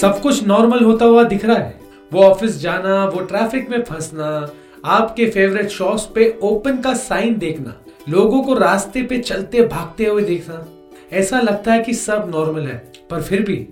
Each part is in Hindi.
सब कुछ नॉर्मल होता हुआ दिख रहा है। वो ऑफ़िस जाना वो ट्रैफ़िक में फंसना आपके फेवरेट शॉप्स पे ओपन का साइन देखना लोगों को रास्ते पे चलते भागते हुए देखना ऐसा लगता है कि सब नॉर्मल है पर फिर भी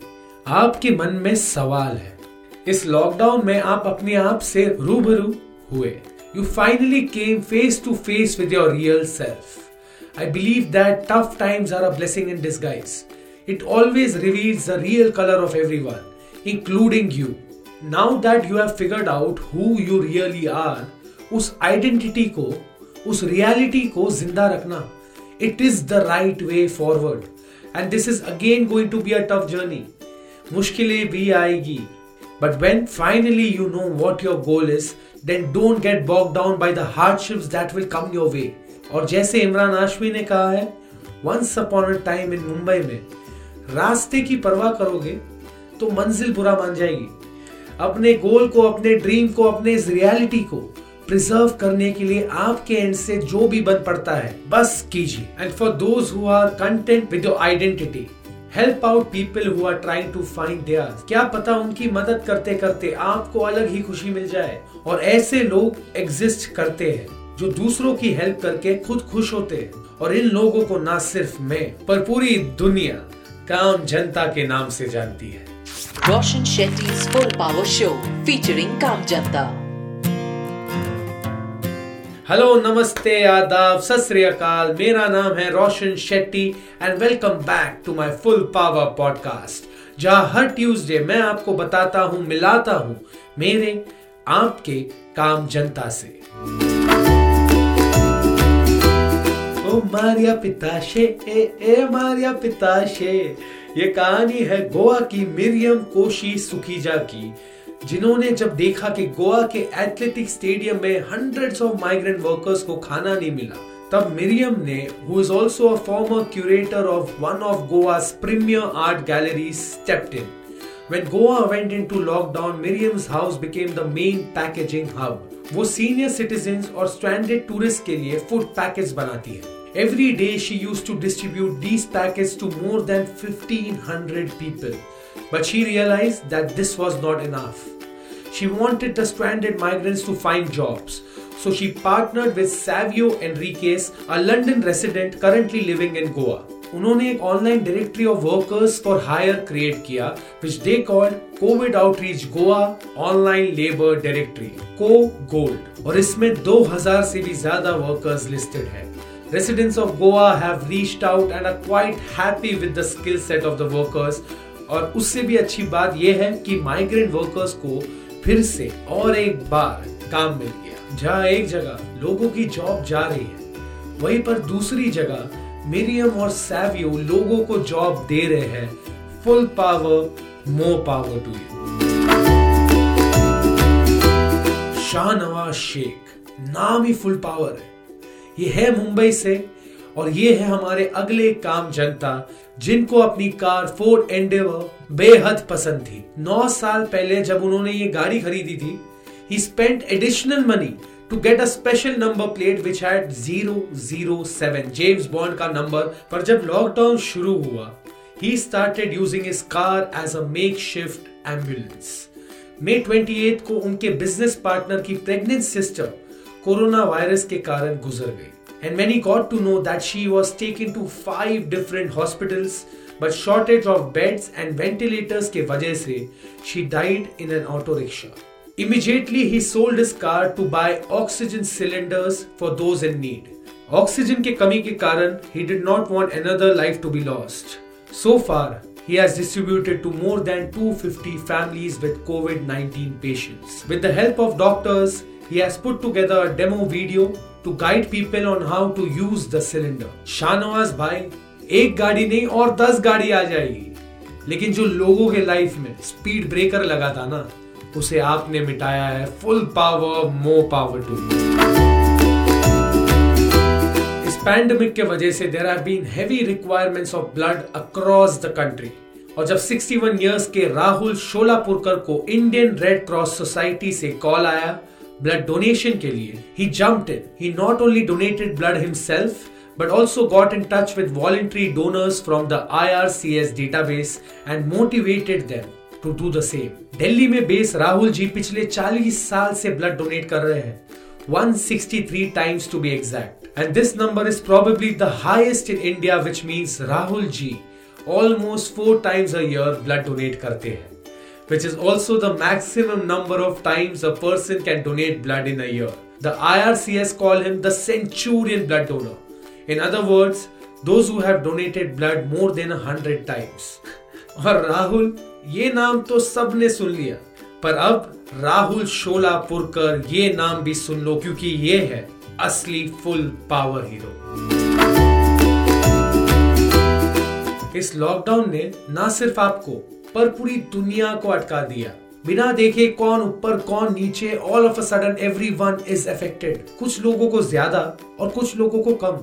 आपके मन में सवाल है। इस लॉकडाउन में आप अपने आप से रूबरू हुए। You finally came face to face with your real self I believe that tough times are a blessing in disguise it always reveals the real color of everyone, including you. Now that you have figured out who you really are, उस आइडेंटिटी को उस रियलिटी को ज़िंदा रखना it is the right way forward and this is again going to be a tough journey मुश्किलें भी आएगी. But when finally you know what your goal is then don't get bogged down by the hardships that will come your way और जैसे इमरान आशमी ने कहा है once upon a time in Mumbai में रास्ते की परवाह करोगे तो मंजिल बुरा मान जाएगी। अपने गोल को, अपने ड्रीम को, अपने इस रियलिटी को प्रिजर्व करने के लिए आपके एंड से जो भी बन पड़ता है, बस कीजिए। And for those who are content with your identity help out people who are trying to find their क्या पता उनकी मदद करते करते आपको अलग ही खुशी मिल जाए और ऐसे लोग एग्जिस्ट करते हैं जो दूसरों की हेल्प करके खुद खुश होते हैं। और इन लोगों को ना सिर्फ़ मैं, पर पूरी दुनिया काम जनता के नाम से जानती है। Roshan Shetty full power show featuring काम जनता हेलो नमस्ते आदाब सत मेरा नाम है Roshan Shetty and welcome back to my full power podcast जहाँ हर ट्यूसडे मैं आपको बताता हूँ मिलाता हूँ मेरे आपके काम जनता से ओ मारिया पिताशे ए ए मारिया पिताशे ये कहानी है गोवा की मिरियम कोशी सुखीजा की जिन्होंने जब देखा कि गोवा के एथलेटिक स्टेडियम में हंड्रेड्स ऑफ़ माइग्रेंट वर्कर्स को खाना नहीं मिला तब मिरियम ने who is also a former curator of one of Goa's premier art galleries stepped in When Goa went into lockdown, Miriam's house became the main packaging hub. वो सीनियर सिटीजन और स्ट्रैंडेड टूरिस्ट के लिए फ़ूड पैकेज बनाती है Every day she used to distribute these packets to more than 1500 people. But she realized that this was not enough. She wanted the stranded migrants to find jobs. So she partnered with Savio Enriquez, a London resident currently living in Goa. उन्होंने एक online directory of workers for hire create किया which they called Covid outreach Goa online labour directory COGOLD और इसमें 2000 से भी ज़्यादा वर्कर्स लिस्टेड है residents of Goa have reached out and are quite happy with the skill set of the workers. और उससे भी अच्छी बात यह है कि माइग्रेंट वर्कर्स को फिर से और एक बार काम मिल गया। जहाँ एक जगह लोगों की जॉब जा रही है, वहीं पर दूसरी जगह मिरियम और सैवियो लोगों को जॉब दे रहे हैं। Full power more power to you Shahnawaz Sheikh, नाम ही फुल पावर है। ये है मुंबई से, और ये है हमारे अगले काम जनता, जिनको अपनी कार फोर्ड एंडेवर बेहद पसंद थी। नौ साल पहले जब उन्होंने ये गाड़ी खरीदी थी ही spent additional money to get a special number plate which had zero zero seven James Bond का नंबर पर जब लॉकडाउन शुरू हुआ ही स्टार्टेड यूजिंग इस car as a makeshift ambulance May 28 को उनके बिज़नेस पार्टनर की प्रेग्नेंट सिस्टर कोरोना वायरस के कारण गुजर गई and Manny got to know that she was taken to five different hospitals but shortage of beds and ventilators के वजह से she died in an auto rickshaw Immediately, he sold his car to buy oxygen cylinders for those in need. Oxygen के कमी के कारण he did not want another life to be lost. So far, he has distributed to more than 250 families with COVID 19 patients. With the help of doctors, he has put together a demo video to guide people on how to use the cylinder. Shahnawaz भाई एक गाड़ी नहीं और दस गाड़ी आ जाएगी लेकिन जो लोगों के लाइफ में स्पीड ब्रेकर लगा था ना उसे आपने मिटाया है full power more power to इस पैंडमिक के वजह से there have been heavy requirements of blood across the country और जब 61 इयर्स के राहुल शोलापुरकर को इंडियन रेड क्रॉस सोसाइटी से कॉल आया ब्लड डोनेशन के लिए he jumped in he not only donated blood himself but also got in touch with voluntary donors from the I R database and motivated them to do the same daily में बेस राहुल जी पिछले चालीस साल से ब्लड डोनेट कर रहे हैं 163 times to be exact. And this number is probably the highest in India, which means Rahul Ji almost 4 times a year blood donate karte hain. Which is also the maximum number of times a person can donate blood in a year. The IRCS call him the centurion blood donor. In other words, those who have donated blood more than a hundred times. और राहुल ये नाम तो सबने सुन लिया पर अब राहुल शोलापुरकर ये नाम भी सुन लो क्योंकि ये है असली फुल पावर हीरो इस लॉकडाउन ने ना सिर्फ़ आपको पर पूरी दुनिया को अटका दिया। बिना देखे कौन ऊपर, कौन नीचे all of a sudden everyone is affected कुछ लोगों को ज़्यादा और कुछ लोगों को कम।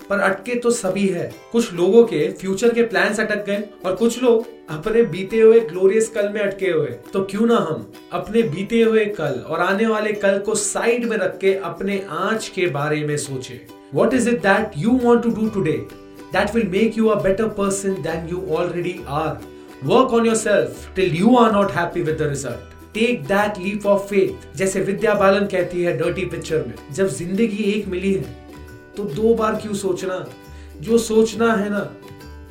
पर अटके तो सभी है। कुछ लोगों के फ्यूचर के प्लान्स अटक गए और कुछ लोग अपने बीते हुए ग्लोरियस कल में अटके हुए। तो क्यों ना हम अपने बीते हुए कल और आने वाले कल को साइड में रख के अपने आज के बारे में सोचे। What is it that you want to do today that will make you a better person than you already are work on yourself till you are not happy with the result take that leap of faith जैसे विद्या बालन कहती है डर्टी पिक्चर में, जब ज़िंदगी एक मिली है तो दो बार क्यों सोचना? जो सोचना है ना,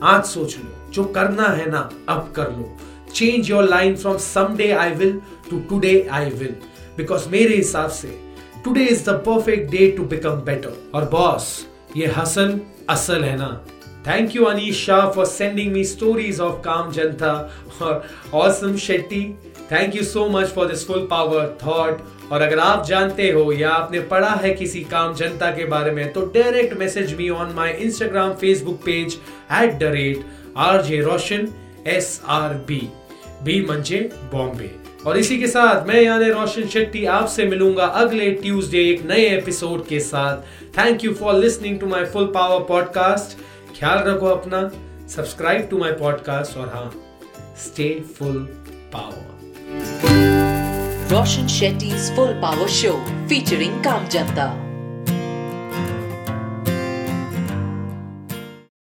आज सोच लो। जो करना है ना, अब कर लो। Change your line from someday I will to today I will because मेरे हिसाब से today is the perfect day to become better और बॉस ये हसन असल है ना। Thank you Anish Shah for sending me stories of काम जनता और awesome Shetty thank you so much for this full power thought और अगर आप जानते हो या आपने पढ़ा है किसी काम जनता के बारे में तो direct message me on my Instagram Facebook page at the rate R J Roshan S R B B मंचे Bombay और इसी के साथ मैं यानी रोशन शेट्टी आपसे मिलूँगा अगले ट्यूसडे एक नए एपिसोड के साथ. Thank you for listening to my full power podcast ख्याल रखो अपना सब्सक्राइब टू माई पॉडकास्ट और हाँ stay full power Roshan Shetty full power show featuring काम जनता